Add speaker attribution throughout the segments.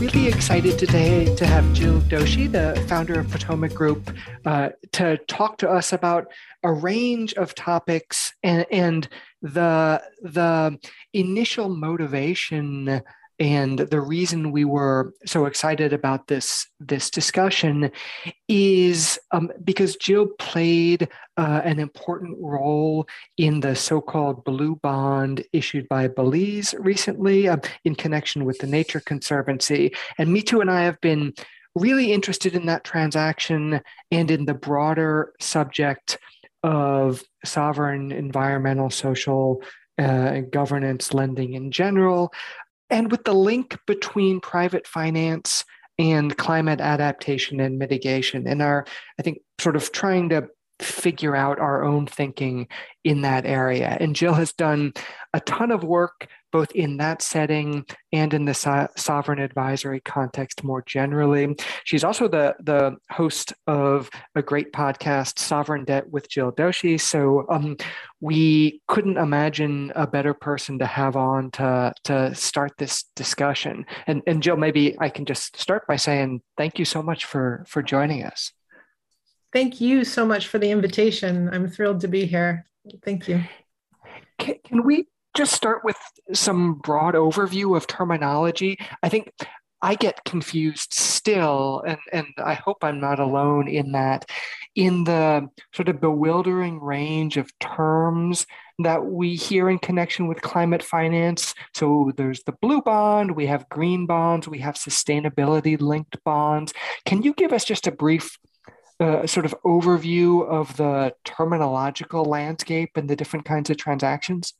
Speaker 1: really excited today to have Jill Dauchy, the founder of Potomac Group, uh, to talk to us about a range of topics and, and the the initial motivation and the reason we were so excited about this this discussion is um, because Jill played uh, an important role in the so-called blue bond issued by Belize recently uh, in connection with the Nature Conservancy. And Mitu and I have been really interested in that transaction and in the broader subject of sovereign environmental social uh, governance lending in general and with the link between private finance and climate adaptation and mitigation and our i think sort of trying to figure out our own thinking in that area. And Jill has done a ton of work both in that setting and in the so- sovereign advisory context more generally. She's also the, the host of a great podcast, Sovereign Debt with Jill Dauchy. So um, we couldn't imagine a better person to have on to, to start this discussion. And, and Jill, maybe I can just start by saying thank you so much for, for joining us.
Speaker 2: Thank you so much for the invitation. I'm thrilled to be here. Thank you.
Speaker 1: Can, can we just start with some broad overview of terminology? I think I get confused still, and, and I hope I'm not alone in that, in the sort of bewildering range of terms that we hear in connection with climate finance. So there's the blue bond, we have green bonds, we have sustainability linked bonds. Can you give us just a brief a sort of overview of the terminological landscape and the different kinds of transactions?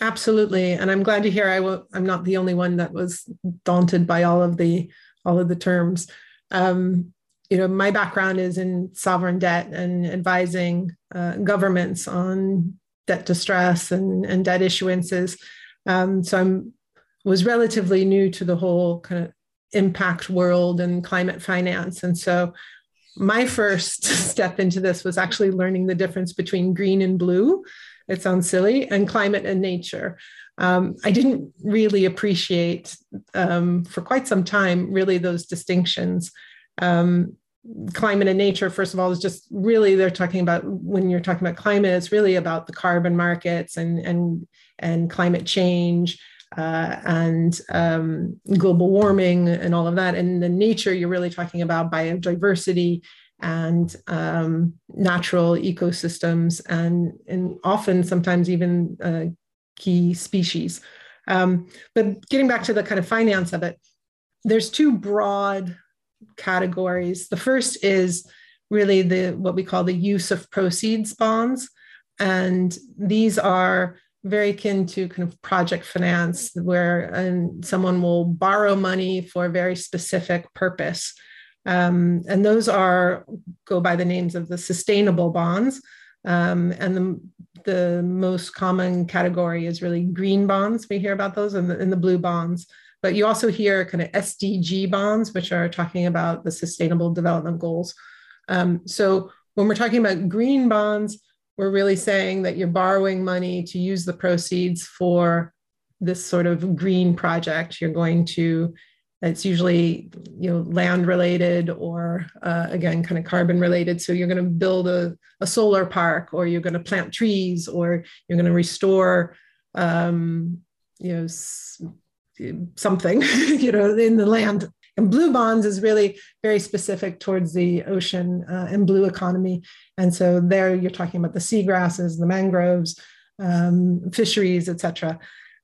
Speaker 2: Absolutely, and I'm glad to hear I'm not the only one that was daunted by all of the all of the terms. Um, you know, my background is in sovereign debt and advising uh, governments on debt distress and, and debt issuances. Um, so I'm was relatively new to the whole kind of impact world and climate finance, and so my first step into this was actually learning the difference between green and blue. It sounds silly, and climate and nature. Um, I didn't really appreciate um, for quite some time really those distinctions. Um, climate and nature, first of all, is just really they're talking about when you're talking about climate, it's really about the carbon markets and and and climate change uh, and um, global warming and all of that. And the nature, you're really talking about biodiversity and um, natural ecosystems, and, and often sometimes even uh, key species. Um, but getting back to the kind of finance of it, there's two broad categories. The first is really the what we call the use of proceeds bonds, and these are very akin to kind of project finance, where um, someone will borrow money for a very specific purpose. Um, and those are go by the names of the sustainable bonds. Um, and the, the most common category is really green bonds. We hear about those and the, and the blue bonds. But you also hear kind of SDG bonds, which are talking about the sustainable development goals. Um, so when we're talking about green bonds, we're really saying that you're borrowing money to use the proceeds for this sort of green project. You're going to, it's usually you know land related or uh, again kind of carbon related. So you're going to build a, a solar park, or you're going to plant trees, or you're going to restore, um, you know, something, you know, in the land and blue bonds is really very specific towards the ocean uh, and blue economy. And so there you're talking about the seagrasses, the mangroves, um, fisheries, etc.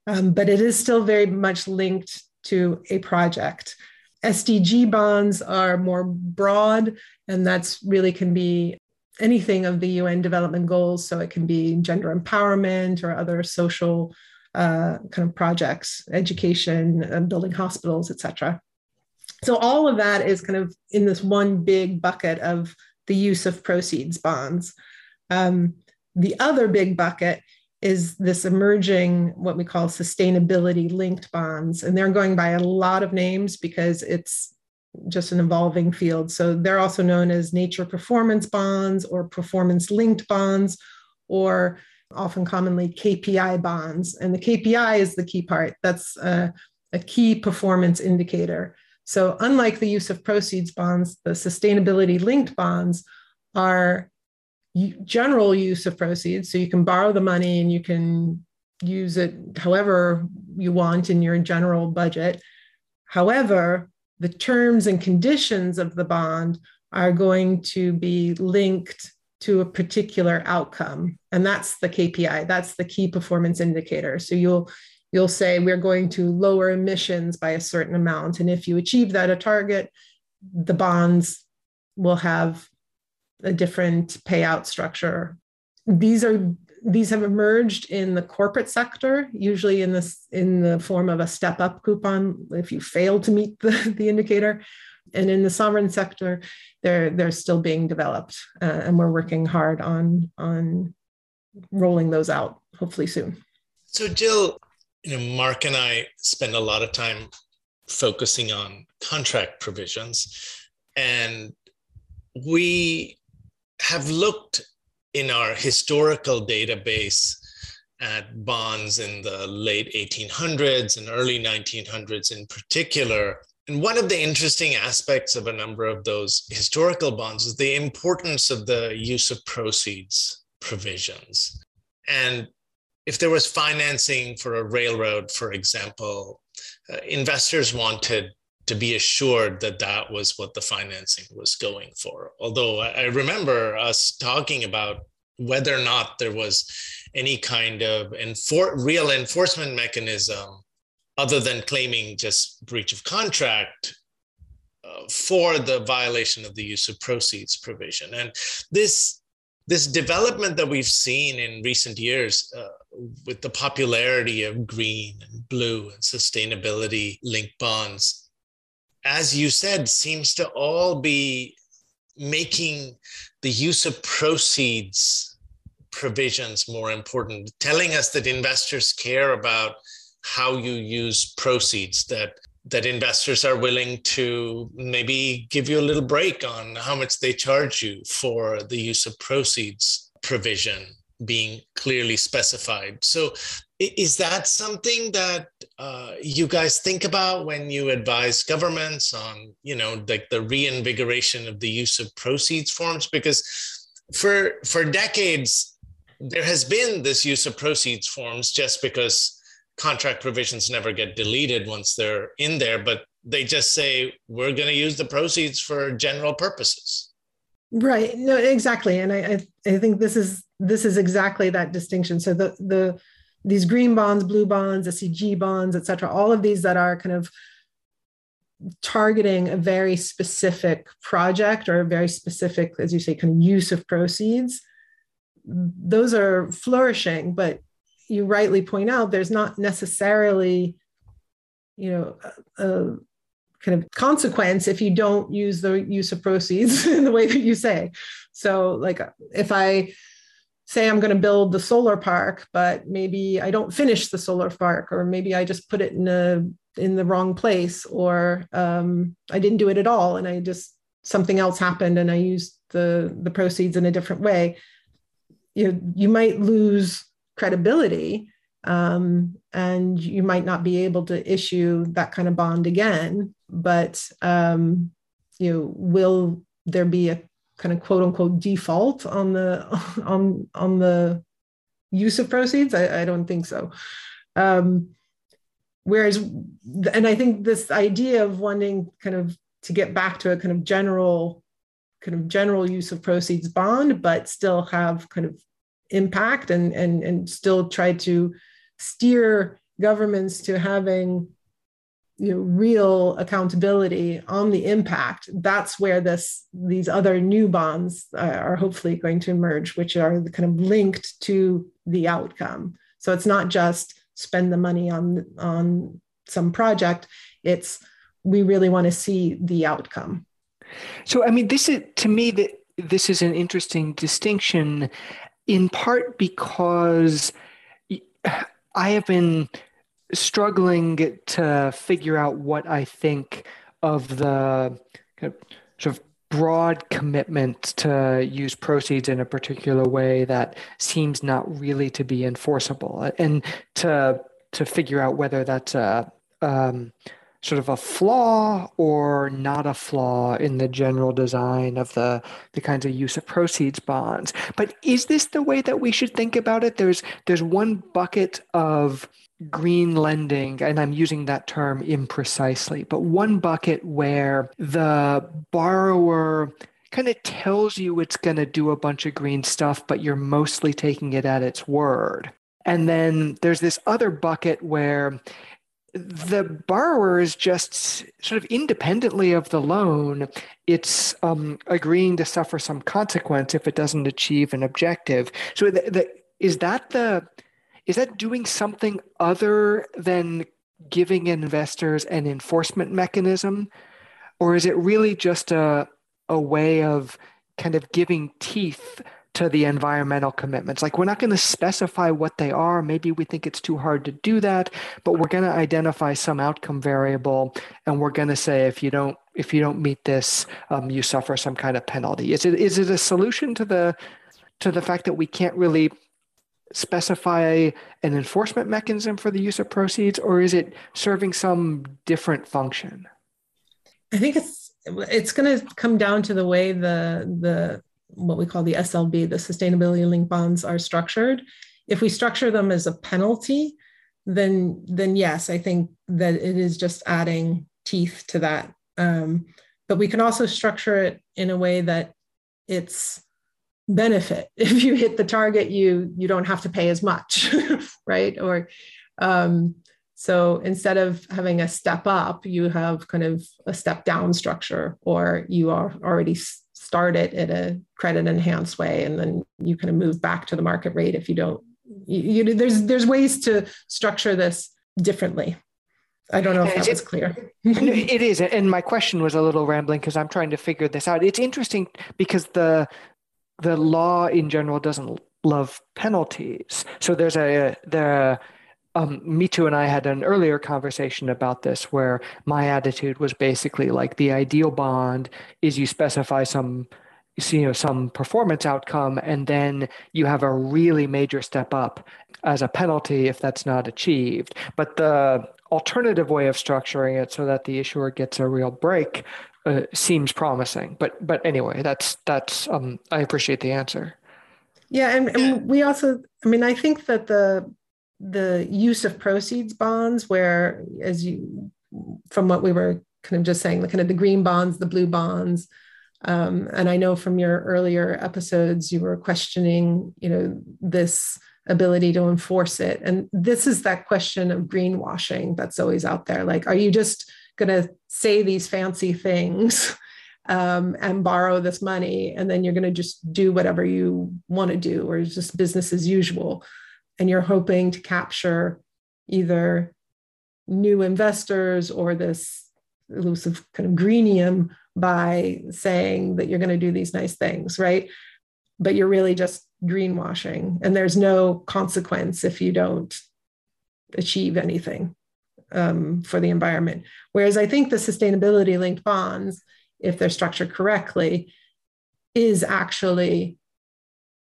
Speaker 2: Um, but it is still very much linked to a project. SDG bonds are more broad, and that's really can be anything of the UN development goals. So it can be gender empowerment or other social uh, kind of projects, education, uh, building hospitals, etc. So all of that is kind of in this one big bucket of the use of proceeds bonds. Um, the other big bucket is this emerging what we call sustainability linked bonds. And they're going by a lot of names because it's just an evolving field. So they're also known as nature performance bonds or performance linked bonds or often commonly kpi bonds. And the kpi is the key part. That's uh, a key performance indicator. So, unlike the use of proceeds bonds, the sustainability linked bonds are general use of proceeds. So, you can borrow the money and you can use it however you want in your general budget. However, the terms and conditions of the bond are going to be linked to a particular outcome and that's the kpi that's the key performance indicator so you'll you'll say we're going to lower emissions by a certain amount and if you achieve that a target the bonds will have a different payout structure these are these have emerged in the corporate sector, usually in this in the form of a step up coupon if you fail to meet the, the indicator. And in the sovereign sector, they're they're still being developed, uh, and we're working hard on on rolling those out hopefully soon.
Speaker 3: So, Jill, you know, Mark and I spend a lot of time focusing on contract provisions, and we have looked in our historical database at bonds in the late 1800s and early 1900s in particular. And one of the interesting aspects of a number of those historical bonds is the importance of the use of proceeds provisions. And if there was financing for a railroad, for example, uh, investors wanted to be assured that that was what the financing was going for. Although I remember us talking about whether or not there was any kind of enfor- real enforcement mechanism other than claiming just breach of contract uh, for the violation of the use of proceeds provision. And this this development that we've seen in recent years uh, with the popularity of green and blue and sustainability linked bonds as you said, seems to all be making the use of proceeds provisions more important, telling us that investors care about how you use proceeds, that that investors are willing to maybe give you a little break on how much they charge you for the use of proceeds provision being clearly specified. So is that something that uh, you guys think about when you advise governments on, you know, like the reinvigoration of the use of proceeds forms? Because for for decades, there has been this use of proceeds forms just because contract provisions never get deleted once they're in there, but they just say we're going to use the proceeds for general purposes.
Speaker 2: Right. No, exactly. And I, I, I think this is this is exactly that distinction. So the the these green bonds, blue bonds, SDG bonds, et cetera, all of these that are kind of targeting a very specific project or a very specific, as you say, kind of use of proceeds, those are flourishing. But you rightly point out there's not necessarily, you know, a, kind of consequence if you don't use the use of proceeds in the way that you say. So, like, if I say I'm going to build the solar park, but maybe I don't finish the solar park, or maybe I just put it in a in the wrong place, or um, I didn't do it at all, and I just something else happened, and I used the the proceeds in a different way. You you might lose credibility, um, and you might not be able to issue that kind of bond again. But um, you know, will there be a kind of quote unquote default on the on on the use of proceeds? I, I don't think so. Um, whereas and i think this idea of wanting kind of to get back to a kind of general kind of general use of proceeds bond but still have kind of impact and and and still try to steer governments to having you know real accountability on the impact that's where this these other new bonds uh, are hopefully going to emerge which are kind of linked to the outcome. So it's not just spend the money on on some project it's we really want to see the outcome.
Speaker 1: So i mean this is to me that this is an interesting distinction in part because i have been struggling to figure out what I think of the kind of sort of broad commitment to use proceeds in a particular way that seems not really to be enforceable and to to figure out whether that's a, um, sort of a flaw or not a flaw in the general design of the the kinds of use of proceeds bonds. But is this the way that we should think about it? There's there's one bucket of green lending, and I'm using that term imprecisely, but one bucket where the borrower kind of tells you it's going to do a bunch of green stuff, but you're mostly taking it at its word. And then there's this other bucket where the borrower is just sort of independently of the loan, it's um, agreeing to suffer some consequence if it doesn't achieve an objective. So, the, the, is that the is that doing something other than giving investors an enforcement mechanism, or is it really just a a way of kind of giving teeth to the environmental commitments. Like we're not going to specify what they are. Maybe we think it's too hard to do that, but we're going to identify some outcome variable, and we're going to say if you don't if you don't meet this, um, you suffer some kind of penalty. Is it is it a solution to the to the fact that we can't really specify an enforcement mechanism for the use of proceeds, or is it serving some different function?
Speaker 2: I think it's it's going to come down to the way the the what we call the SLB, the sustainability linked bonds are structured. If we structure them as a penalty, then then yes, I think that it is just adding teeth to that. Um, but we can also structure it in a way that it's benefit. If you hit the target, you you don't have to pay as much, right? Or um, so instead of having a step up, you have kind of a step down structure, or you are already started at a credit enhanced way, and then you kind of move back to the market rate if you don't. You, you, there's there's ways to structure this differently. I don't know if that was clear.
Speaker 1: it is, and my question was a little rambling because I'm trying to figure this out. It's interesting because the the law in general doesn't love penalties. So there's a the um, Mitu, and I had an earlier conversation about this where my attitude was basically like the ideal bond is you specify some you know some performance outcome and then you have a really major step up as a penalty if that's not achieved but the alternative way of structuring it so that the issuer gets a real break uh, seems promising but but anyway that's that's um, i appreciate the answer
Speaker 2: yeah and, and we also i mean i think that the the use of proceeds bonds, where, as you, from what we were kind of just saying, the kind of the green bonds, the blue bonds, um, and I know from your earlier episodes, you were questioning, you know, this ability to enforce it. And this is that question of greenwashing that's always out there. Like, are you just going to say these fancy things um, and borrow this money, and then you're going to just do whatever you want to do, or just business as usual? and you're hoping to capture either new investors or this elusive kind of greenium by saying that you're going to do these nice things, right? But you're really just greenwashing, and there's no consequence if you don't achieve anything um, for the environment. Whereas I think the sustainability linked bonds, if they're structured correctly, is actually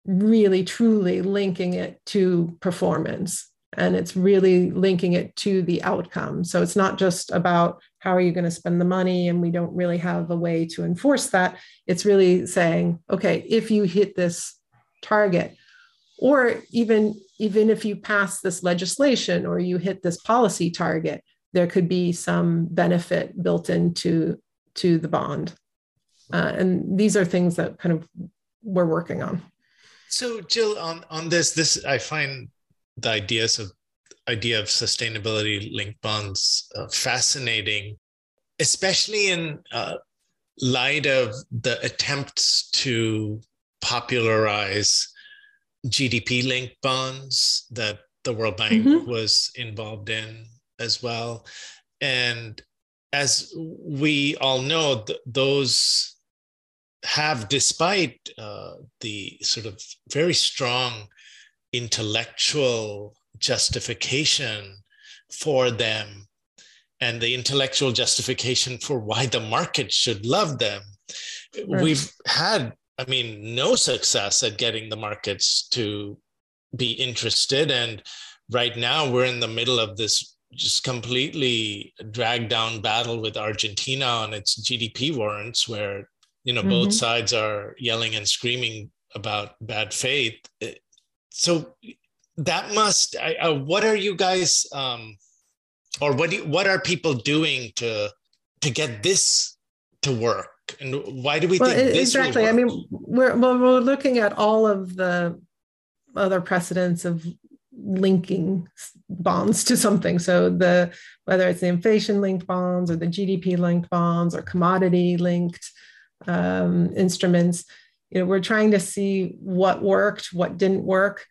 Speaker 2: really truly linking it to performance and it's really linking it to the outcome. So it's not just about how are you going to spend the money and we don't really have a way to enforce that. It's really saying, okay, if you hit this target or even even if you pass this legislation or you hit this policy target, there could be some benefit built into to the bond. Uh, and these are things that kind of we're working on.
Speaker 3: So, Jill, on on this, this I find the ideas of idea of sustainability linked bonds uh, fascinating, especially in uh, light of the attempts to popularize GDP linked bonds that the World Bank mm-hmm. was involved in as well. And as we all know, th- those have, despite uh, the sort of very strong intellectual justification for them and the intellectual justification for why the market should love them, right. we've had, I mean, no success at getting the markets to be interested. And right now we're in the middle of this just completely dragged down battle with Argentina on its GDP warrants, where you know mm-hmm. both sides are yelling and screaming about bad faith. So that must. I, I, what are you guys, um, or what do you, what are people doing to to get this to work? And why do we well, think
Speaker 2: exactly? I mean, we're well, we're looking at all of the other precedents of linking bonds to something. So the whether it's the inflation linked bonds or the GDP linked bonds or commodity linked um, instruments, you know, we're trying to see what worked, what didn't work,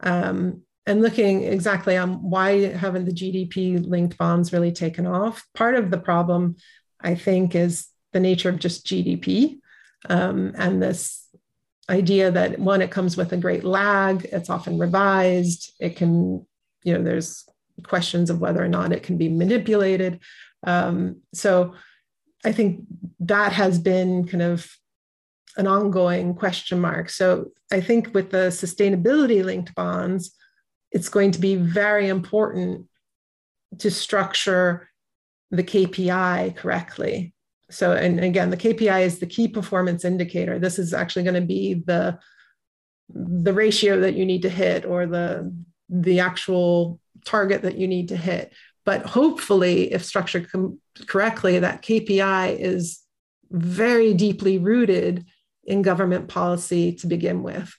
Speaker 2: um, and looking exactly on why haven't the GDP linked bonds really taken off. Part of the problem, I think, is the nature of just GDP um, and this idea that one, it comes with a great lag, it's often revised, it can, you know, there's questions of whether or not it can be manipulated. Um, so I think that has been kind of an ongoing question mark. So I think with the sustainability linked bonds, it's going to be very important to structure the KPI correctly so, and again, the KPI is the key performance indicator. This is actually going to be the the ratio that you need to hit or the the actual target that you need to hit. But hopefully, if structured com- correctly, that KPI is very deeply rooted in government policy to begin with.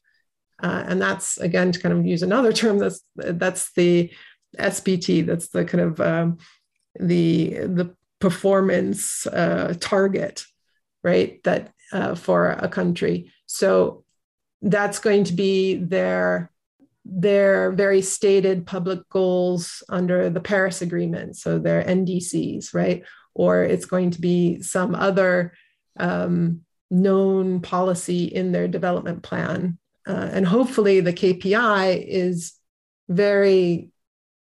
Speaker 2: Uh, and that's again to kind of use another term that's that's the SPT. That's the kind of um, the the performance uh, target, right? That uh, for a country. So that's going to be their their very stated public goals under the Paris Agreement, so their NDCs, right? Or it's going to be some other um, known policy in their development plan, uh, and hopefully the KPI is very,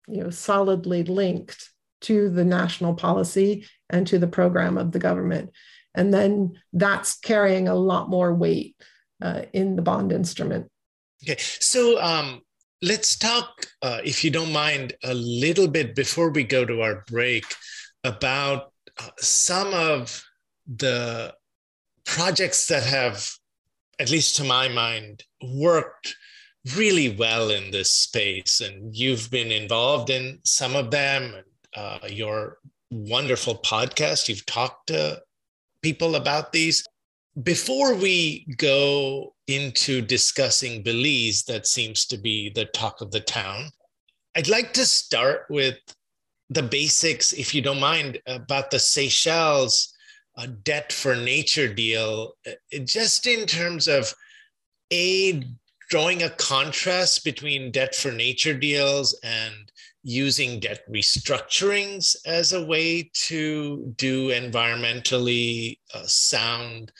Speaker 2: you know, solidly linked to the national policy and to the program of the government. And then that's carrying a lot more weight uh, in the bond instrument.
Speaker 3: Okay, so um, let's talk, uh, if you don't mind, a little bit before we go to our break about uh, some of the projects that have, at least to my mind, worked really well in this space. And you've been involved in some of them uh, your wonderful podcast. You've talked to people about these. Before we go into discussing Belize, that seems to be the talk of the town, I'd like to start with the basics, if you don't mind, about the Seychelles uh, debt for nature deal, uh, just in terms of a drawing a contrast between debt for nature deals and using debt restructurings as a way to do environmentally uh, sound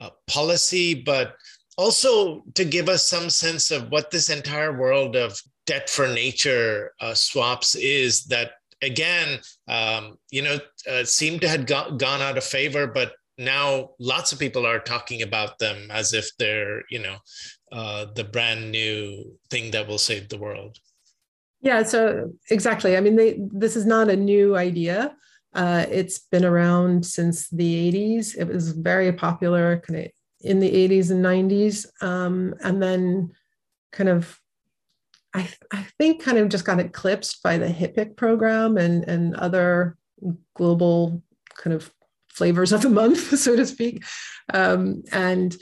Speaker 3: uh, policy, but also to give us some sense of what this entire world of debt for nature uh, swaps is that again um, you know uh, seemed to have got, gone out of favor but now lots of people are talking about them as if they're you know uh, the brand new thing that will save the world
Speaker 2: yeah, so exactly. I mean, they, this is not a new idea. Uh, it's been around since the 80s. It was very popular kind of in the 80s and 90s. Um, and then kind of, I, I think kind of just got eclipsed by the HIPC program and, and other global kind of flavors of the month, so to speak. Um, and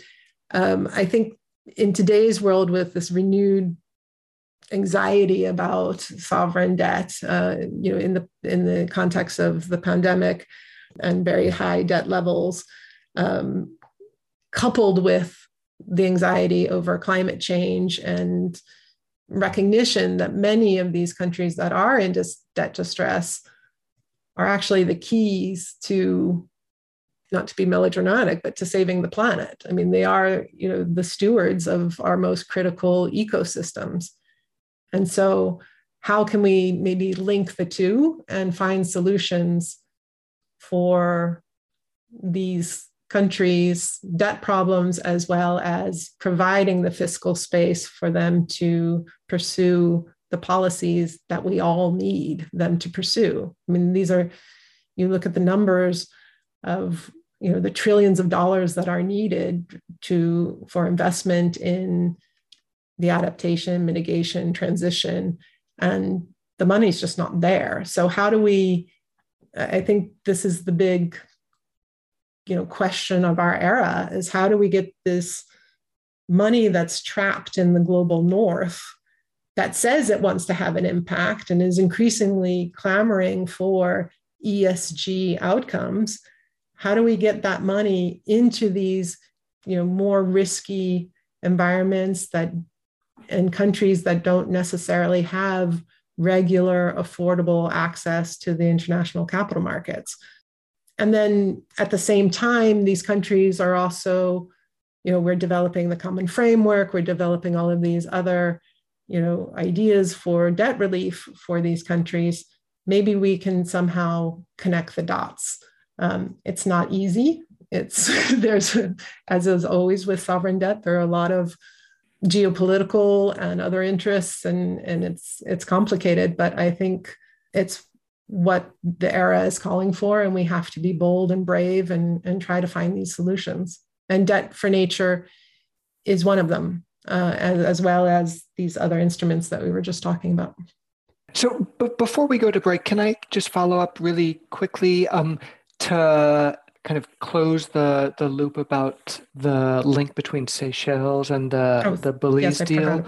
Speaker 2: um, I think in today's world with this renewed anxiety about sovereign debt, uh, you know, in the in the context of the pandemic and very high debt levels, um, coupled with the anxiety over climate change and recognition that many of these countries that are in dis- debt distress are actually the keys to not to be melodramatic but to saving the planet. I mean they are you know the stewards of our most critical ecosystems and so, how can we maybe link the two and find solutions for these countries' debt problems, as well as providing the fiscal space for them to pursue the policies that we all need them to pursue. I mean, these are, you look at the numbers of you know the trillions of dollars that are needed to for investment in the adaptation mitigation transition and the money's just not there. So how do we i think this is the big you know question of our era is how do we get this money that's trapped in the global north that says it wants to have an impact and is increasingly clamoring for ESG outcomes? How do we get that money into these you know more risky environments that in countries that don't necessarily have regular affordable access to the international capital markets. And then at the same time these countries are also you know we're developing the common framework we're developing all of these other you know ideas for debt relief for these countries. Maybe we can somehow connect the dots. Um, it's not easy. It's there's as is always with sovereign debt, there are a lot of geopolitical and other interests, and and it's it's complicated. But I think it's what the era is calling for, and we have to be bold and brave and and try to find these solutions. And debt for nature is one of them, uh, as, as well as these other instruments that we were just talking about.
Speaker 1: So, but before we go to break, can I just follow up really quickly? Um, to kind of close the the loop about the link between Seychelles and the oh, the Belize
Speaker 2: yes,
Speaker 1: deal.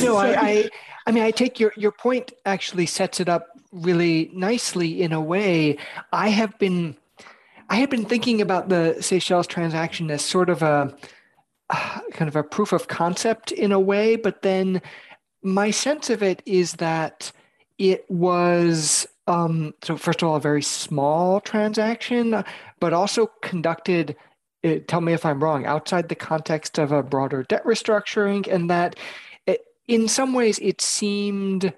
Speaker 1: No, I, I I mean I take your your point actually sets it up really nicely in a way. I have been I have been thinking about the Seychelles transaction as sort of a uh, kind of a proof of concept in a way, but then my sense of it is that it was um, so first of all, a very small transaction, but also conducted. Uh, tell me if I'm wrong. Outside the context of a broader debt restructuring, and that it, in some ways it seemed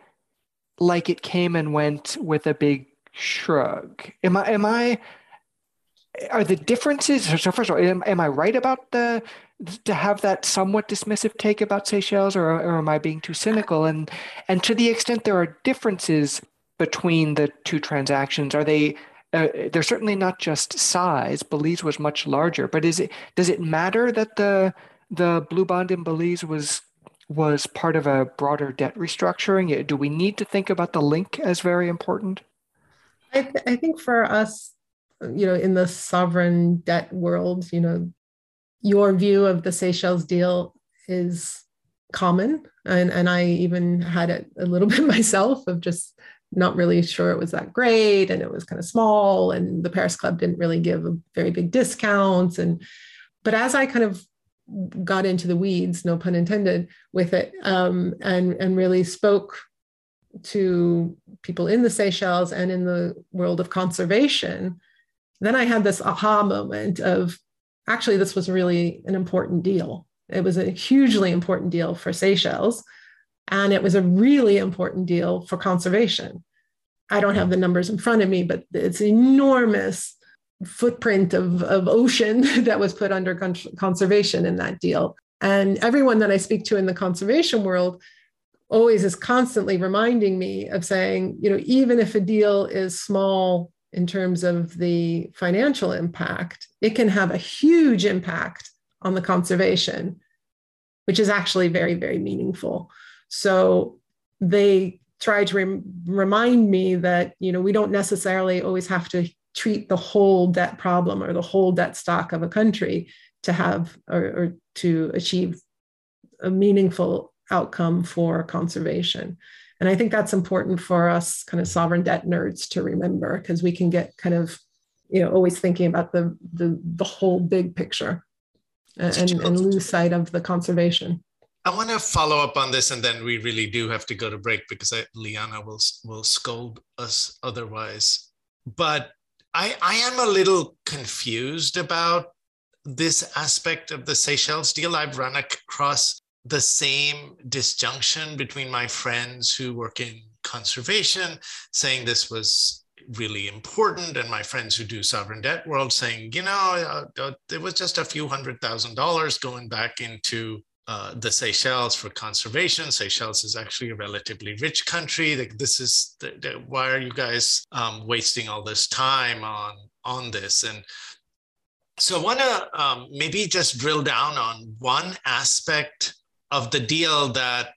Speaker 1: like it came and went with a big shrug. Am I? Am I? Are the differences? So first of all, am, am I right about the to have that somewhat dismissive take about Seychelles, or, or am I being too cynical? And and to the extent there are differences between the two transactions? Are they uh, they're certainly not just size. Belize was much larger, but is it does it matter that the the blue bond in Belize was was part of a broader debt restructuring? Do we need to think about the link as very important?
Speaker 2: I, th- I think for us, you know, in the sovereign debt world, you know, your view of the Seychelles deal is common, and and I even had it a little bit myself of just not really sure it was that great and it was kind of small and the paris club didn't really give a very big discounts and but as i kind of got into the weeds no pun intended with it um, and and really spoke to people in the seychelles and in the world of conservation then i had this aha moment of actually this was really an important deal. It was a hugely important deal for seychelles and it was a really important deal for conservation. I don't have the numbers in front of me, but it's enormous footprint of, of ocean that was put under con- conservation in that deal. And everyone that I speak to in the conservation world always is constantly reminding me of saying, you know, even if a deal is small in terms of the financial impact, it can have a huge impact on the conservation, which is actually very, very meaningful. So they try to rem- remind me that you know we don't necessarily always have to treat the whole debt problem or the whole debt stock of a country to have or, or to achieve a meaningful outcome for conservation. And I think that's important for us kind of sovereign debt nerds to remember because we can get kind of, you know, always thinking about the the, the whole big picture and, and lose sight of the conservation.
Speaker 3: I want to follow up on this, and then we really do have to go to break because I, Liana will will scold us otherwise. But I I am a little confused about this aspect of the Seychelles deal. I've run across the same disjunction between my friends who work in conservation, saying this was really important, and my friends who do sovereign debt world saying, you know, uh, uh, it was just a few hundred thousand dollars going back into uh, the Seychelles for conservation. Seychelles is actually a relatively rich country. Like this is the, the, why are you guys um, wasting all this time on on this? And so I want to um, maybe just drill down on one aspect of the deal that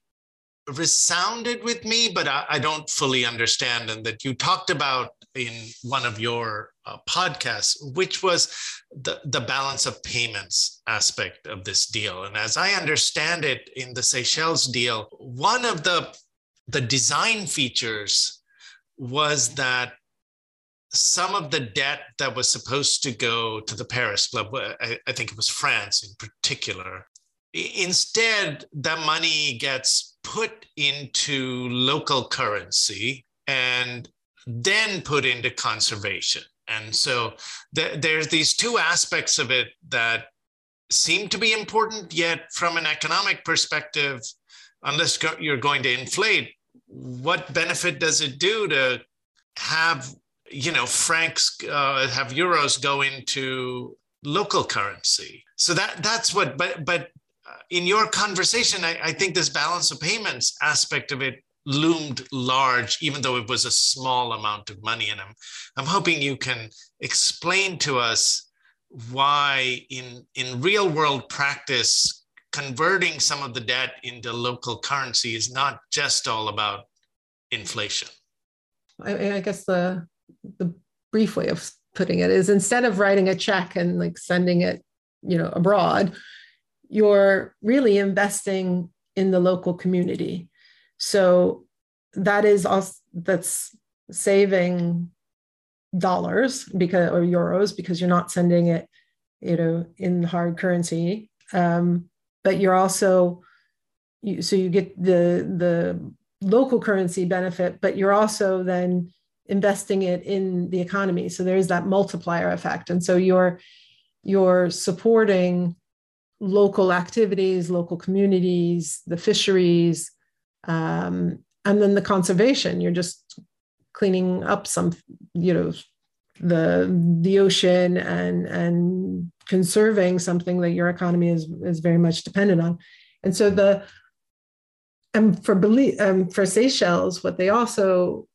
Speaker 3: resounded with me, but I, I don't fully understand, and that you talked about in one of your uh, podcasts, which was the, the balance of payments aspect of this deal. And as I understand it in the Seychelles deal, one of the, the design features was that some of the debt that was supposed to go to the Paris Club, I, I think it was France in particular, instead, the money gets put into local currency and then put into conservation. And so th- there's these two aspects of it that seem to be important, yet from an economic perspective, unless go- you're going to inflate, what benefit does it do to have, you know, francs, uh, have euros go into local currency? So that that's what, but but uh, in your conversation, I, I think this balance of payments aspect of it loomed large, even though it was a small amount of money. And I'm, I'm hoping you can explain to us why, in, in real world practice, converting some of the debt into local currency is not just all about inflation.
Speaker 2: I, I guess the, the brief way of putting it is instead of writing a check and like sending it, you know, abroad, you're really investing in the local community so that is also that's saving dollars because or euros because you're not sending it, you know, in hard currency. Um, but you're also you, so you get the the local currency benefit, but you're also then investing it in the economy. So there's that multiplier effect, and so you're you're supporting local activities, local communities, the fisheries, um, and then the conservation you're just cleaning up some you know the the ocean and and conserving something that your economy is is very much dependent on. And so the and for um, for Seychelles what they also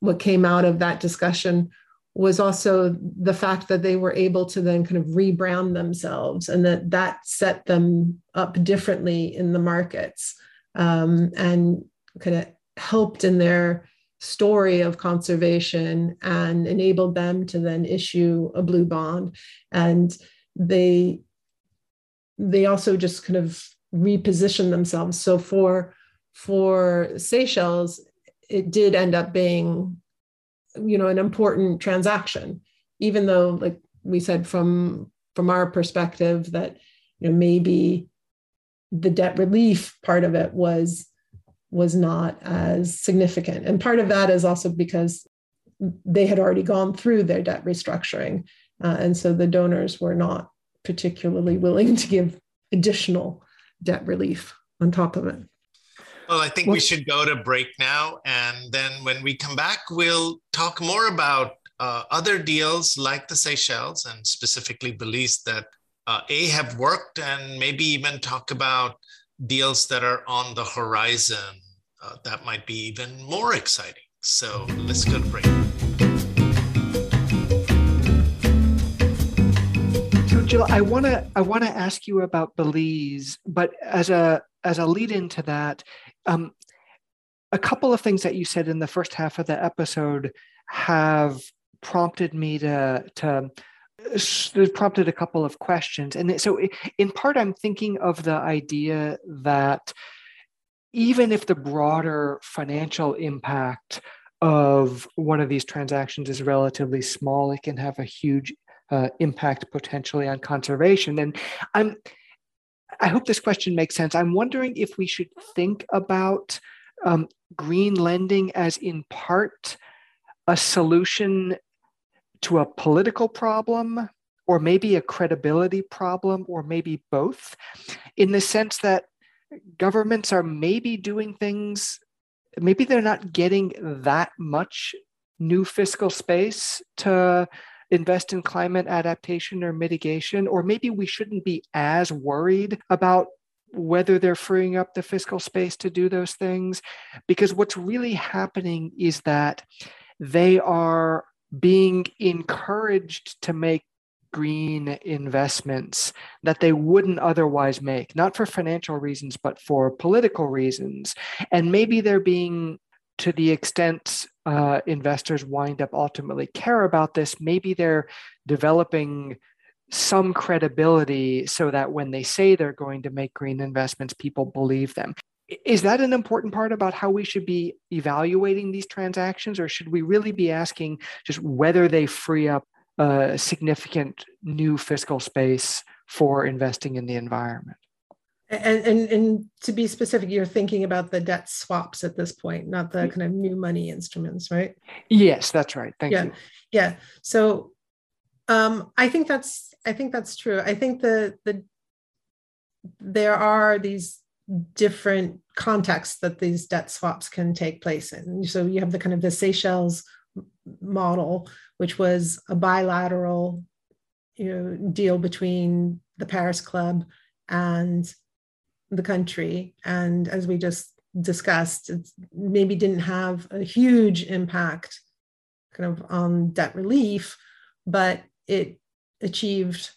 Speaker 2: what came out of that discussion was also the fact that they were able to then kind of rebrand themselves and that that set them up differently in the markets um, and kind of helped in their story of conservation and enabled them to then issue a blue bond. And they they also just kind of reposition themselves. So for for Seychelles it did end up being you know an important transaction even though like we said from from our perspective that you know maybe the debt relief part of it was was not as significant. And part of that is also because they had already gone through their debt restructuring uh, and so the donors were not particularly willing to give additional debt relief on top of it.
Speaker 3: Well i think well, we should go to break now and then when we come back we'll talk more about uh, other deals like the Seychelles and specifically Belize that uh, A, have worked and maybe even talk about deals that are on the horizon uh, that might be even more exciting. So let's go to break.
Speaker 1: So Jill, I want to I want to ask you about Belize, but as a as a lead into that, um, a couple of things that you said in the first half of the episode have prompted me to to prompted a couple of questions. And so, in part, I'm thinking of the idea that even if the broader financial impact of one of these transactions is relatively small, it can have a huge uh, impact potentially on conservation. And I'm, I hope this question makes sense. I'm wondering if we should think about um, green lending as in part a solution to a political problem or maybe a credibility problem or maybe both in the sense that governments are maybe doing things maybe they're not getting that much new fiscal space to invest in climate adaptation or mitigation or maybe we shouldn't be as worried about whether they're freeing up the fiscal space to do those things. Because what's really happening is that they are being encouraged to make green investments that they wouldn't otherwise make, not for financial reasons, but for political reasons. And maybe they're being, to the extent uh, investors wind up ultimately care about this, maybe they're developing some credibility so that when they say they're going to make green investments, people believe them. Is that an important part about how we should be evaluating these transactions, or should we really be asking just whether they free up a significant new fiscal space for investing in the environment?
Speaker 2: And, and, and to be specific, you're thinking about the debt swaps at this point, not the kind of new money instruments, right?
Speaker 1: Yes, that's right. Thank
Speaker 2: yeah.
Speaker 1: you.
Speaker 2: Yeah. So um, I think that's I think that's true. I think the the there are these different contexts that these debt swaps can take place in. So you have the kind of the Seychelles model, which was a bilateral you know, deal between the Paris Club and the country. And as we just discussed, it maybe didn't have a huge impact kind of on debt relief, but it achieved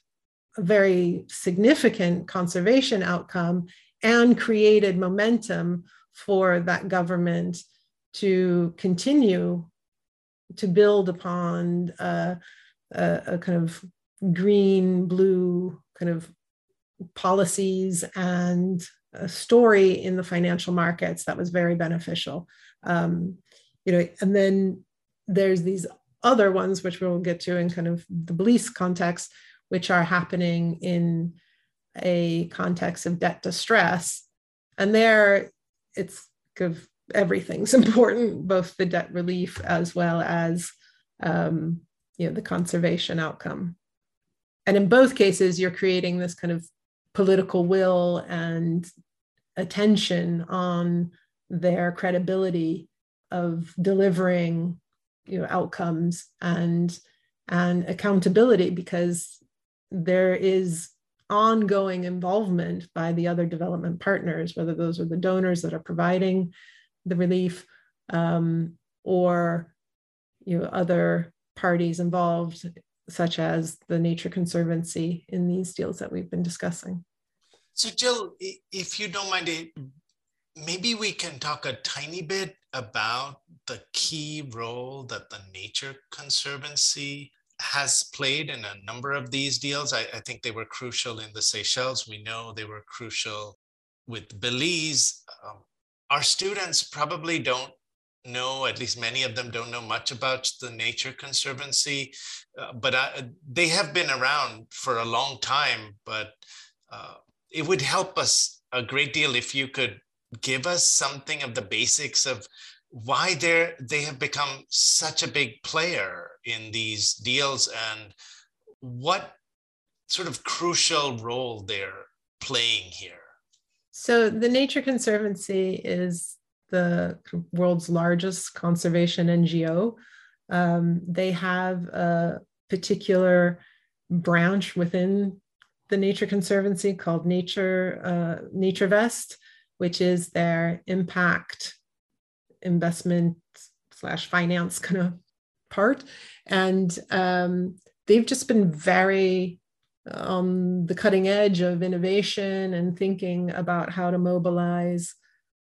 Speaker 2: a very significant conservation outcome and created momentum for that government to continue to build upon a, a, a kind of green blue kind of policies and a story in the financial markets that was very beneficial. Um, you know and then there's these other ones, which we'll get to in kind of the Belize context, which are happening in a context of debt distress. And there it's of everything's important, both the debt relief as well as um, you know the conservation outcome. And in both cases, you're creating this kind of political will and attention on their credibility of delivering you know outcomes and and accountability because there is ongoing involvement by the other development partners whether those are the donors that are providing the relief um, or you know other parties involved such as the nature conservancy in these deals that we've been discussing.
Speaker 3: So jill if you don't mind it, maybe we can talk a tiny bit about the key role that the Nature Conservancy has played in a number of these deals. I, I, think they were crucial in the Seychelles. We know they were crucial with Belize. Um, our students probably don't know, at least many of them don't know much about the Nature Conservancy, uh, but I, they have been around for a long time. But uh, it would help us a great deal if you could give us something of the basics of why they they have become such a big player in these deals and what sort of crucial role they're playing here?
Speaker 2: So the nature conservancy is the world's largest conservation ngo um, they have a particular branch within the nature conservancy called nature uh, NatureVest which is their impact investment slash finance kind of part. And um, they've just been very on the cutting edge of innovation and thinking about how to mobilize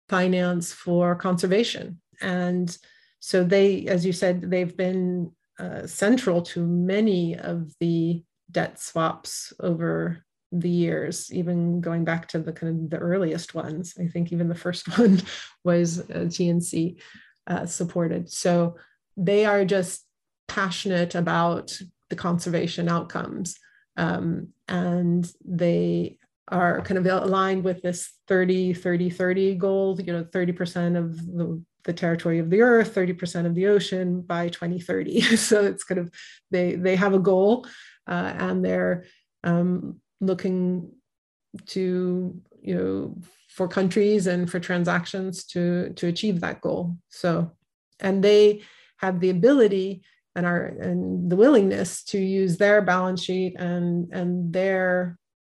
Speaker 2: finance for conservation. And so they, as you said, they've been uh, central to many of the debt swaps over the years, even going back to the kind of the earliest ones. I think even the first one was uh, TNC uh, supported. So they are just passionate about the conservation outcomes. Um, and they are kind of aligned with this 30 30 30 goal you know 30% of the, the territory of the earth 30% of the ocean by 2030 so it's kind of they they have a goal uh, and they're um, looking to you know for countries and for transactions to to achieve that goal so and they have the ability and are and the willingness to use their balance sheet and and their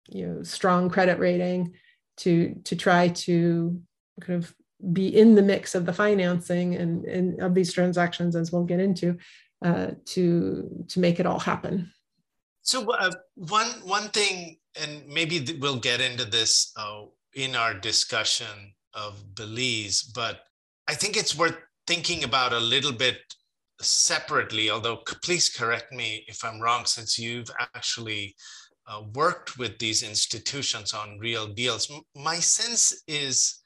Speaker 2: you know strong credit rating to to try to kind of be in the mix of the financing and, and of these transactions, as we'll get into, uh, to to make it all happen.
Speaker 3: So uh, one one thing, and maybe we'll get into this uh, in our discussion of Belize, but I think it's worth thinking about a little bit separately. Although please correct me if I'm wrong, since you've actually uh, worked with these institutions on real deals. My sense is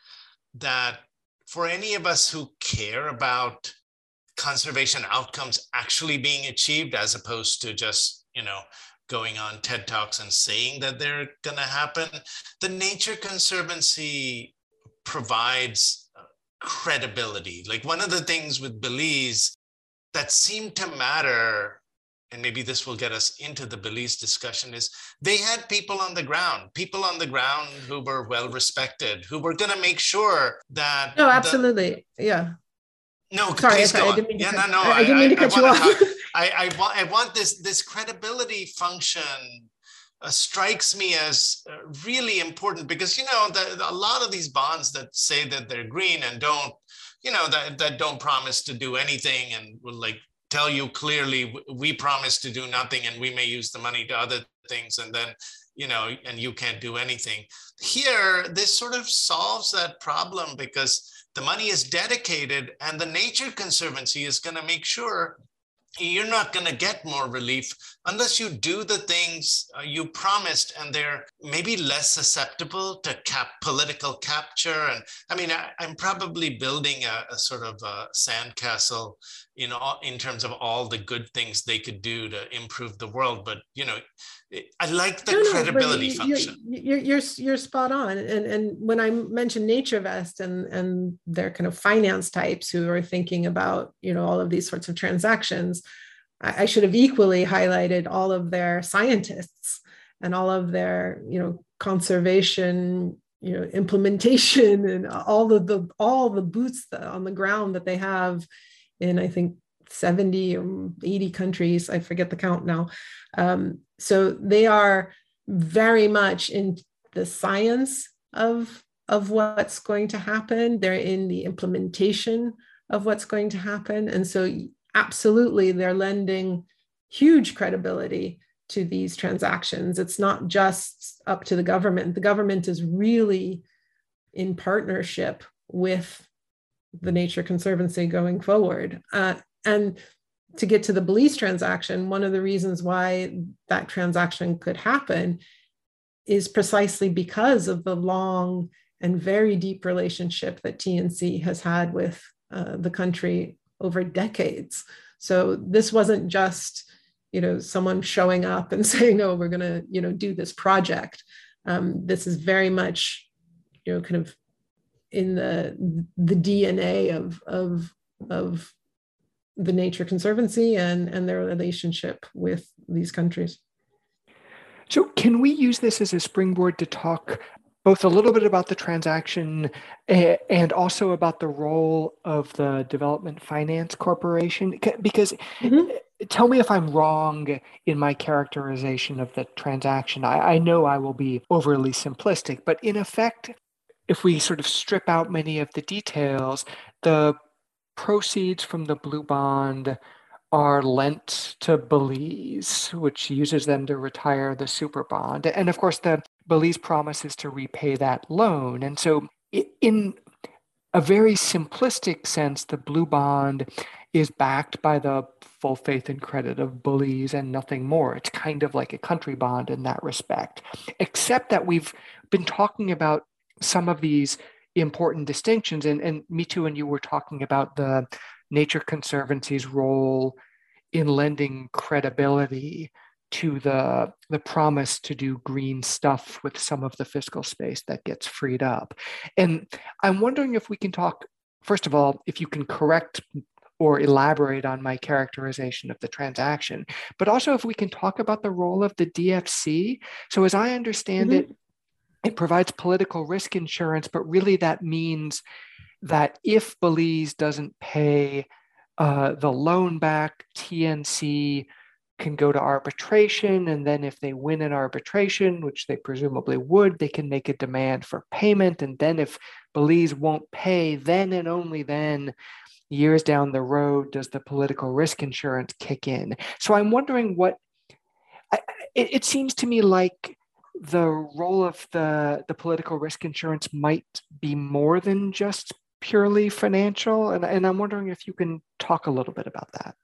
Speaker 3: that for any of us who care about conservation outcomes actually being achieved as opposed to just you know going on ted talks and saying that they're going to happen the nature conservancy provides credibility like one of the things with belize that seemed to matter and maybe this will get us into the Belize discussion, is they had people on the ground, people on the ground who were well respected, who were going to make sure that.
Speaker 2: No, absolutely. The, yeah.
Speaker 3: No, sorry, please go I yeah, no, no. I,
Speaker 2: I didn't mean to cut you off.
Speaker 3: I, I, want, I want this, this credibility function uh, strikes me as uh, really important because, you know, the, a lot of these bonds that say that they're green and don't, you know, that, that don't promise to do anything and will like tell you clearly we promise to do nothing and we may use the money to other things and then you know and you can't do anything. Here this sort of solves that problem because the money is dedicated and the nature conservancy is going to make sure you're not going to get more relief unless you do the things uh, you promised and they're maybe less susceptible to cap political capture and i mean I, am probably building a, a, sort of a sandcastle in all in terms of all the good things they could do to improve the world but you know I like the no, credibility
Speaker 2: no,
Speaker 3: function.
Speaker 2: You're, you're, you're spot on. And, and when I mentioned NatureVest and, and their kind of finance types who are thinking about, you know, all of these sorts of transactions, I, I should have equally highlighted all of their scientists and all of their, you know, conservation, you know, implementation and all of the, all the boots on the ground that they have in, I think, 70 or 80 countries. I forget the count now. Um, so they are very much in the science of, of what's going to happen. They're in the implementation of what's going to happen. And so, absolutely, they're lending huge credibility to these transactions. It's not just up to the government. The government is really in partnership with the Nature Conservancy going forward. Uh, and to get to the Belize transaction, one of the reasons why that transaction could happen is precisely because of the long and very deep relationship that TNC has had with uh, the country over decades. So this wasn't just, you know, someone showing up and saying, "Oh, we're going to, you know, do this project." Um, this is very much, you know, kind of in the the DNA of of of the Nature Conservancy and, and their relationship with these countries.
Speaker 1: So, can we use this as a springboard to talk both a little bit about the transaction and also about the role of the Development Finance Corporation? Because mm-hmm. Tell me if I'm wrong in my characterization of the transaction. I, I know I will be overly simplistic, but in effect, if we sort of strip out many of the details, the proceeds from the blue bond are lent to Belize, which uses them to retire the super bond. And of course, the Belize promises to repay that loan. And so, in a very simplistic sense, the blue bond is backed by the full faith and credit of Belize and nothing more. It's kind of like a country bond in that respect, except that we've been talking about some of these important distinctions. And, and too, and you were talking about the Nature Conservancy's role in lending credibility to the the promise to do green stuff with some of the fiscal space that gets freed up. And I'm wondering if we can talk first of all if you can correct or elaborate on my characterization of the transaction, but also if we can talk about the role of the DFC. So as I understand mm-hmm. it, it provides political risk insurance, but really that means that if Belize doesn't pay uh, the loan back, TNC can go to arbitration. And then, if they win an arbitration, which they presumably would, they can make a demand for payment. And then, if Belize won't pay, then and only then, years down the road, does the political risk insurance kick in. So, I'm wondering what I, it, it seems to me like the role of the, the political risk insurance might be more than just purely financial. And, and I'm wondering if you can talk a little bit about that.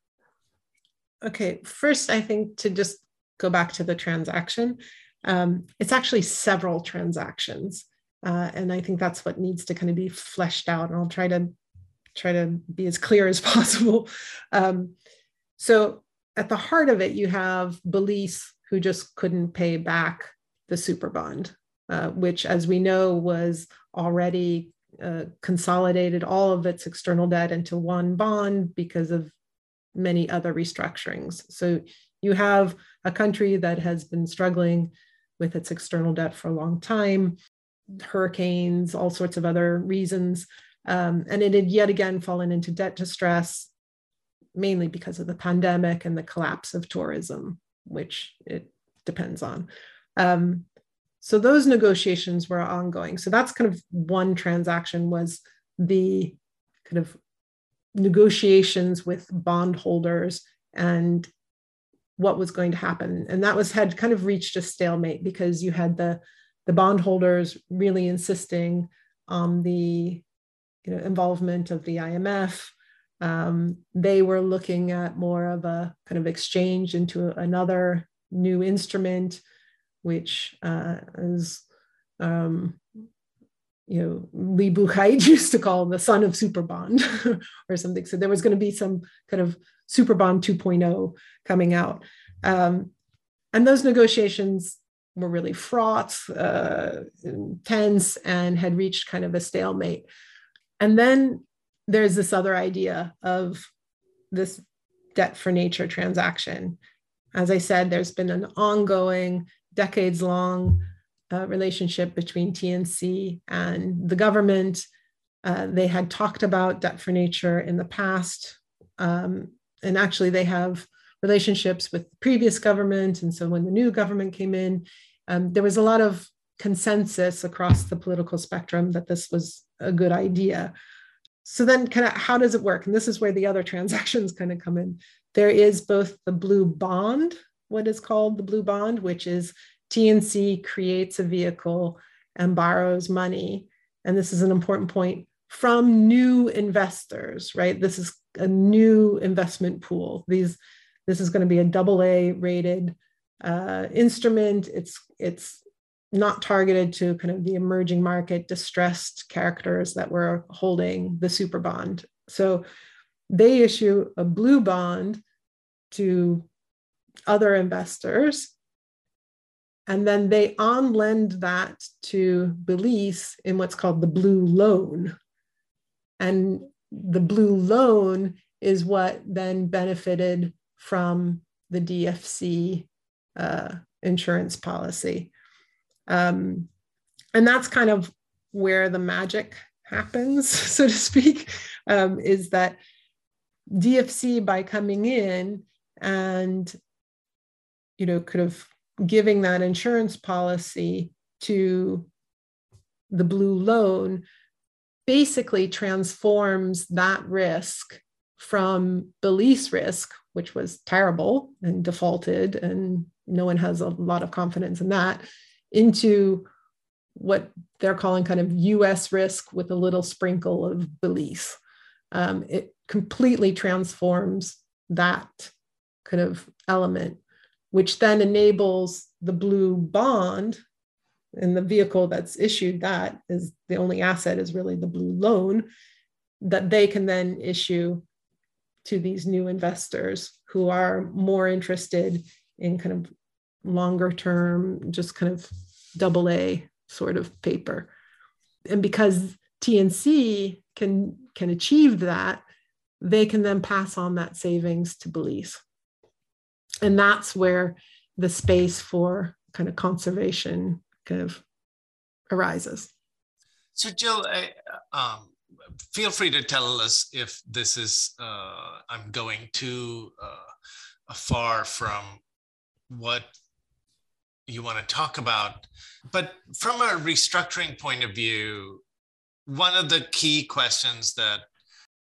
Speaker 2: Okay, first, I think to just go back to the transaction, um, it's actually several transactions. Uh, and I think that's what needs to kind of be fleshed out. And I'll try to try to be as clear as possible. Um, so at the heart of it, you have Belize who just couldn't pay back the super bond, uh, which, as we know, was already uh, consolidated all of its external debt into one bond because of many other restructurings. So you have a country that has been struggling with its external debt for a long time, hurricanes, all sorts of other reasons. Um, and it had yet again fallen into debt distress, mainly because of the pandemic and the collapse of tourism, which it depends on. Um, so those negotiations were ongoing. So that's kind of one transaction was the kind of negotiations with bondholders and what was going to happen. And that was had kind of reached a stalemate because you had the the bondholders really insisting on the you know, involvement of the IMF. Um, they were looking at more of a kind of exchange into another new instrument which uh, is, um, you know, Lee Buchheit used to call the son of super bond or something. So there was going to be some kind of super bond 2.0 coming out. Um, and those negotiations were really fraught, uh, tense, and had reached kind of a stalemate. And then there's this other idea of this debt for nature transaction. As I said, there's been an ongoing decades long uh, relationship between TNC and the government. Uh, they had talked about debt for nature in the past. Um, and actually, they have relationships with the previous government. And so when the new government came in, um, there was a lot of consensus across the political spectrum that this was a good idea. So then, kind of, how does it work? And this is where the other transactions kind of come in. There is both the blue bond what is called the blue bond, which is TNC creates a vehicle and borrows money. And this is an important point from new investors, right? This is a new investment pool. These, this is going to be a double A rated uh, instrument. It's it's not targeted to kind of the emerging market distressed characters that were holding the super bond. So they issue a blue bond to other investors. And then they on lend that to Belize in what's called the blue loan. And the blue loan is what then benefited from the DFC uh, insurance policy. Um, and that's kind of where the magic happens, so to speak, um, is that DFC, by coming in and you know, could have giving that insurance policy to the blue loan basically transforms that risk from Belize risk, which was terrible and defaulted, and no one has a lot of confidence in that, into what they're calling kind of US risk with a little sprinkle of Belize. Um, it completely transforms that kind of element which then enables the blue bond and the vehicle that's issued that is the only asset is really the blue loan that they can then issue to these new investors who are more interested in kind of longer term just kind of double a sort of paper and because tnc can can achieve that they can then pass on that savings to Belize and that's where the space for kind of conservation kind of arises.
Speaker 3: So, Jill, I, um, feel free to tell us if this is, uh, I'm going too uh, far from what you want to talk about. But from a restructuring point of view, one of the key questions that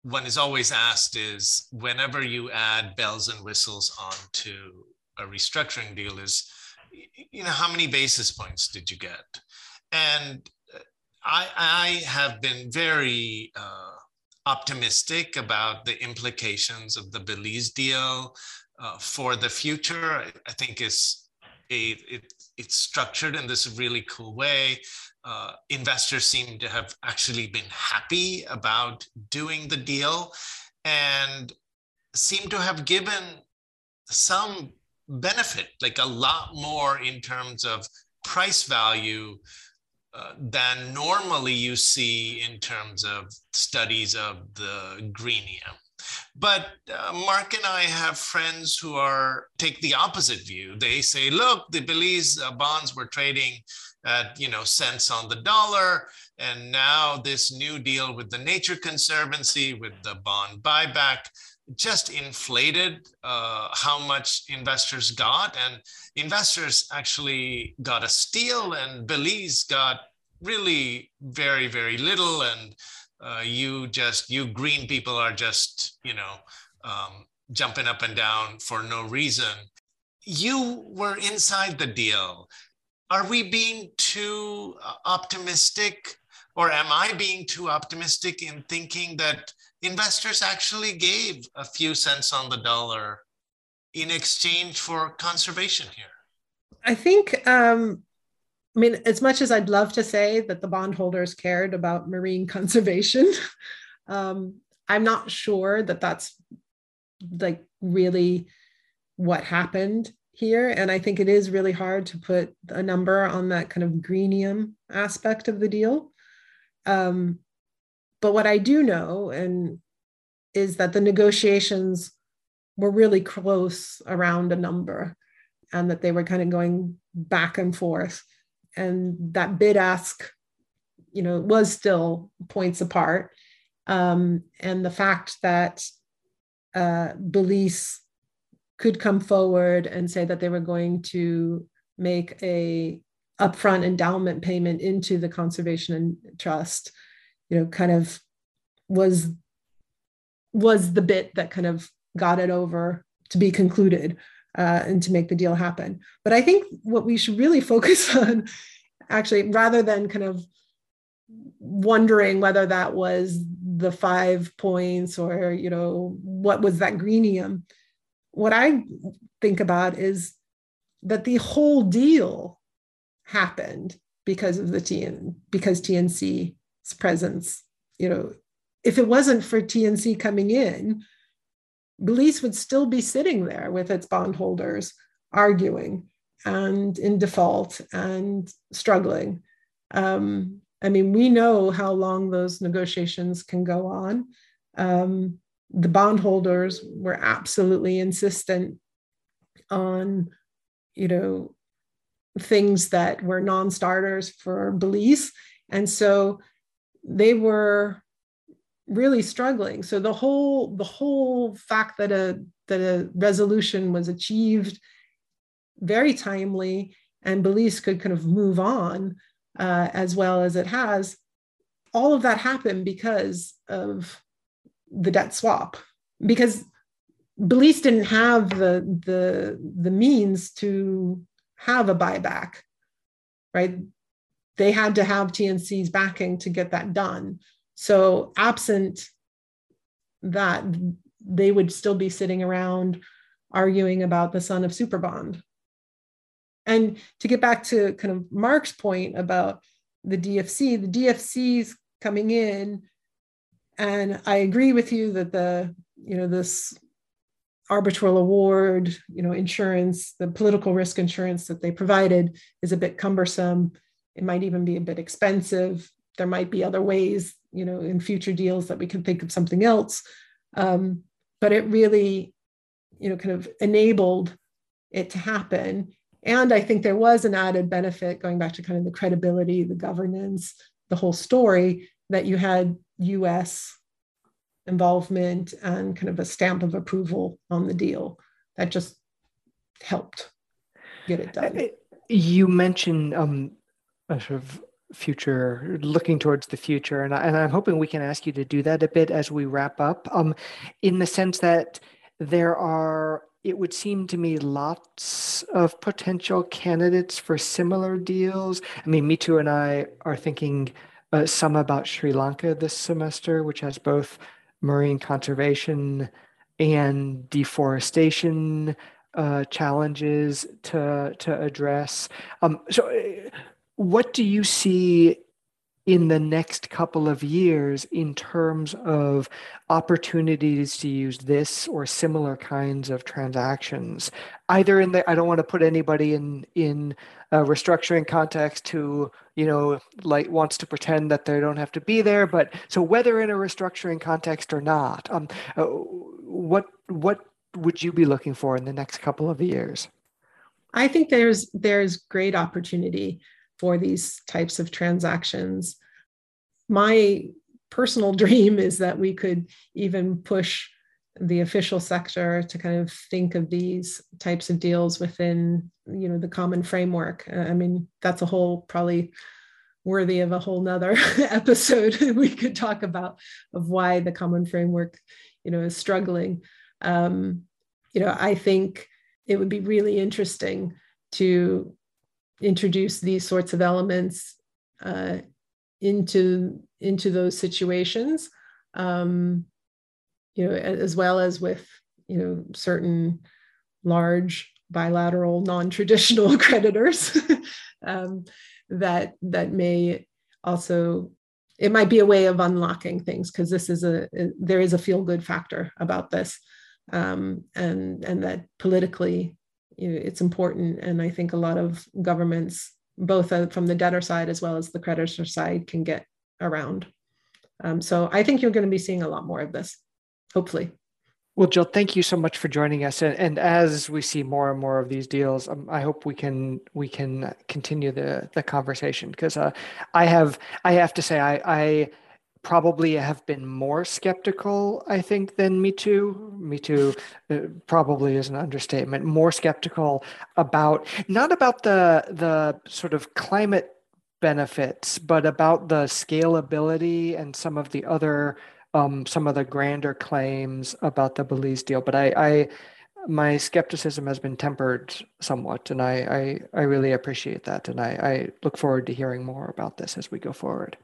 Speaker 3: one is always asked is whenever you add bells and whistles onto a restructuring deal is you know how many basis points did you get and i i have been very uh, optimistic about the implications of the belize deal uh, for the future i think is a, it, it's structured in this really cool way uh, investors seem to have actually been happy about doing the deal and seem to have given some benefit, like a lot more in terms of price value uh, than normally you see in terms of studies of the greenium. But uh, Mark and I have friends who are take the opposite view. They say, look, the Belize uh, bonds were trading at you know cents on the dollar, and now this new deal with the Nature Conservancy with the bond buyback just inflated uh, how much investors got and investors actually got a steal and belize got really very very little and uh, you just you green people are just you know um, jumping up and down for no reason you were inside the deal are we being too uh, optimistic or am i being too optimistic in thinking that investors actually gave a few cents on the dollar in exchange for conservation here.
Speaker 2: I think, um, I mean, as much as I'd love to say that the bondholders cared about marine conservation, um, I'm not sure that that's like really what happened here. And I think it is really hard to put a number on that kind of greenium aspect of the deal. Um, but what I do know, and is that the negotiations were really close around a number and that they were kind of going back and forth. And that bid ask, you know, was still points apart. Um, and the fact that uh, Belize could come forward and say that they were going to make a upfront endowment payment into the conservation trust you know kind of was was the bit that kind of got it over to be concluded uh, and to make the deal happen but i think what we should really focus on actually rather than kind of wondering whether that was the five points or you know what was that greenium what i think about is that the whole deal happened because of the TN because TNC's presence. You know, if it wasn't for TNC coming in, Belize would still be sitting there with its bondholders arguing and in default and struggling. Um, I mean, we know how long those negotiations can go on. Um, the bondholders were absolutely insistent on, you know, things that were non-starters for Belize. And so they were really struggling. So the whole the whole fact that a that a resolution was achieved very timely and Belize could kind of move on uh, as well as it has, all of that happened because of the debt swap. Because Belize didn't have the the the means to have a buyback, right? they had to have TNC's backing to get that done. So, absent that, they would still be sitting around arguing about the son of Superbond. And to get back to kind of Mark's point about the DFC, the DFC's coming in, and I agree with you that the, you know, this arbitral award, you know, insurance, the political risk insurance that they provided is a bit cumbersome it might even be a bit expensive. There might be other ways, you know, in future deals that we can think of something else. Um, but it really, you know, kind of enabled it to happen. And I think there was an added benefit going back to kind of the credibility, the governance, the whole story that you had US involvement and kind of a stamp of approval on the deal. that just helped get it done.
Speaker 1: You mentioned um, a sort of future looking towards the future and, I, i'm hoping we can ask you to do that a bit as we wrap up um, in the sense that there are it would seem to me lots of potential candidates for similar deals i mean Mitu and i are thinking uh, some about sri lanka this semester which has both marine conservation and deforestation uh, challenges to to address. Um, so, what do you see in the next couple of years in terms of opportunities to use this or similar kinds of transactions? Either in the i don't want to put anybody in in a restructuring context who you know like wants to pretend that they don't have to be there but so whether in a restructuring context or not um, uh, what what would you be looking for in the next couple of years?
Speaker 2: I think there's there's great opportunity for these types of transactions. My personal dream is that we could even push the official sector to kind of think of these types of deals within you know the common framework i mean that's a whole probably worthy of a whole nother episode we could talk about of why the common framework you know is struggling um, you know i think it would be really interesting to introduce these sorts of elements uh, into into those situations um, you know as well as with you know certain large bilateral non-traditional creditors um, that that may also it might be a way of unlocking things because this is a there is a feel good factor about this um, and and that politically it's important. And I think a lot of governments, both uh, from the debtor side as well as the creditor side, can get around. Um, so I think you're going to be seeing a lot more of this, hopefully.
Speaker 1: Well, Jill, thank you so much for joining us. And, and as we see more and more of these deals, um, I hope we can we can continue the the conversation because uh, I have I have to say I I probably have been more skeptical, I think, than Mitu. Me Too uh, probably is an understatement. More skeptical about not about the the sort of climate benefits, but about the scalability and some of the other um, some of the grander claims about the Belize deal. But I, I my skepticism has been tempered somewhat, and I, I, I really appreciate that, and I, I look forward to hearing more about this as we go forward.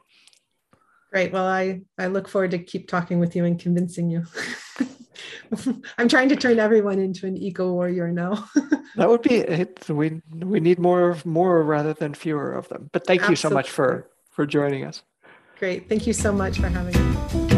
Speaker 2: Great. Well, I, I look forward to keep talking with you and convincing you. I'm trying to turn everyone into an eco warrior now.
Speaker 1: that would be it. We we need more more rather than fewer of them. But thank Absolutely. you so much for for joining us.
Speaker 2: Great. Thank you so much for having me.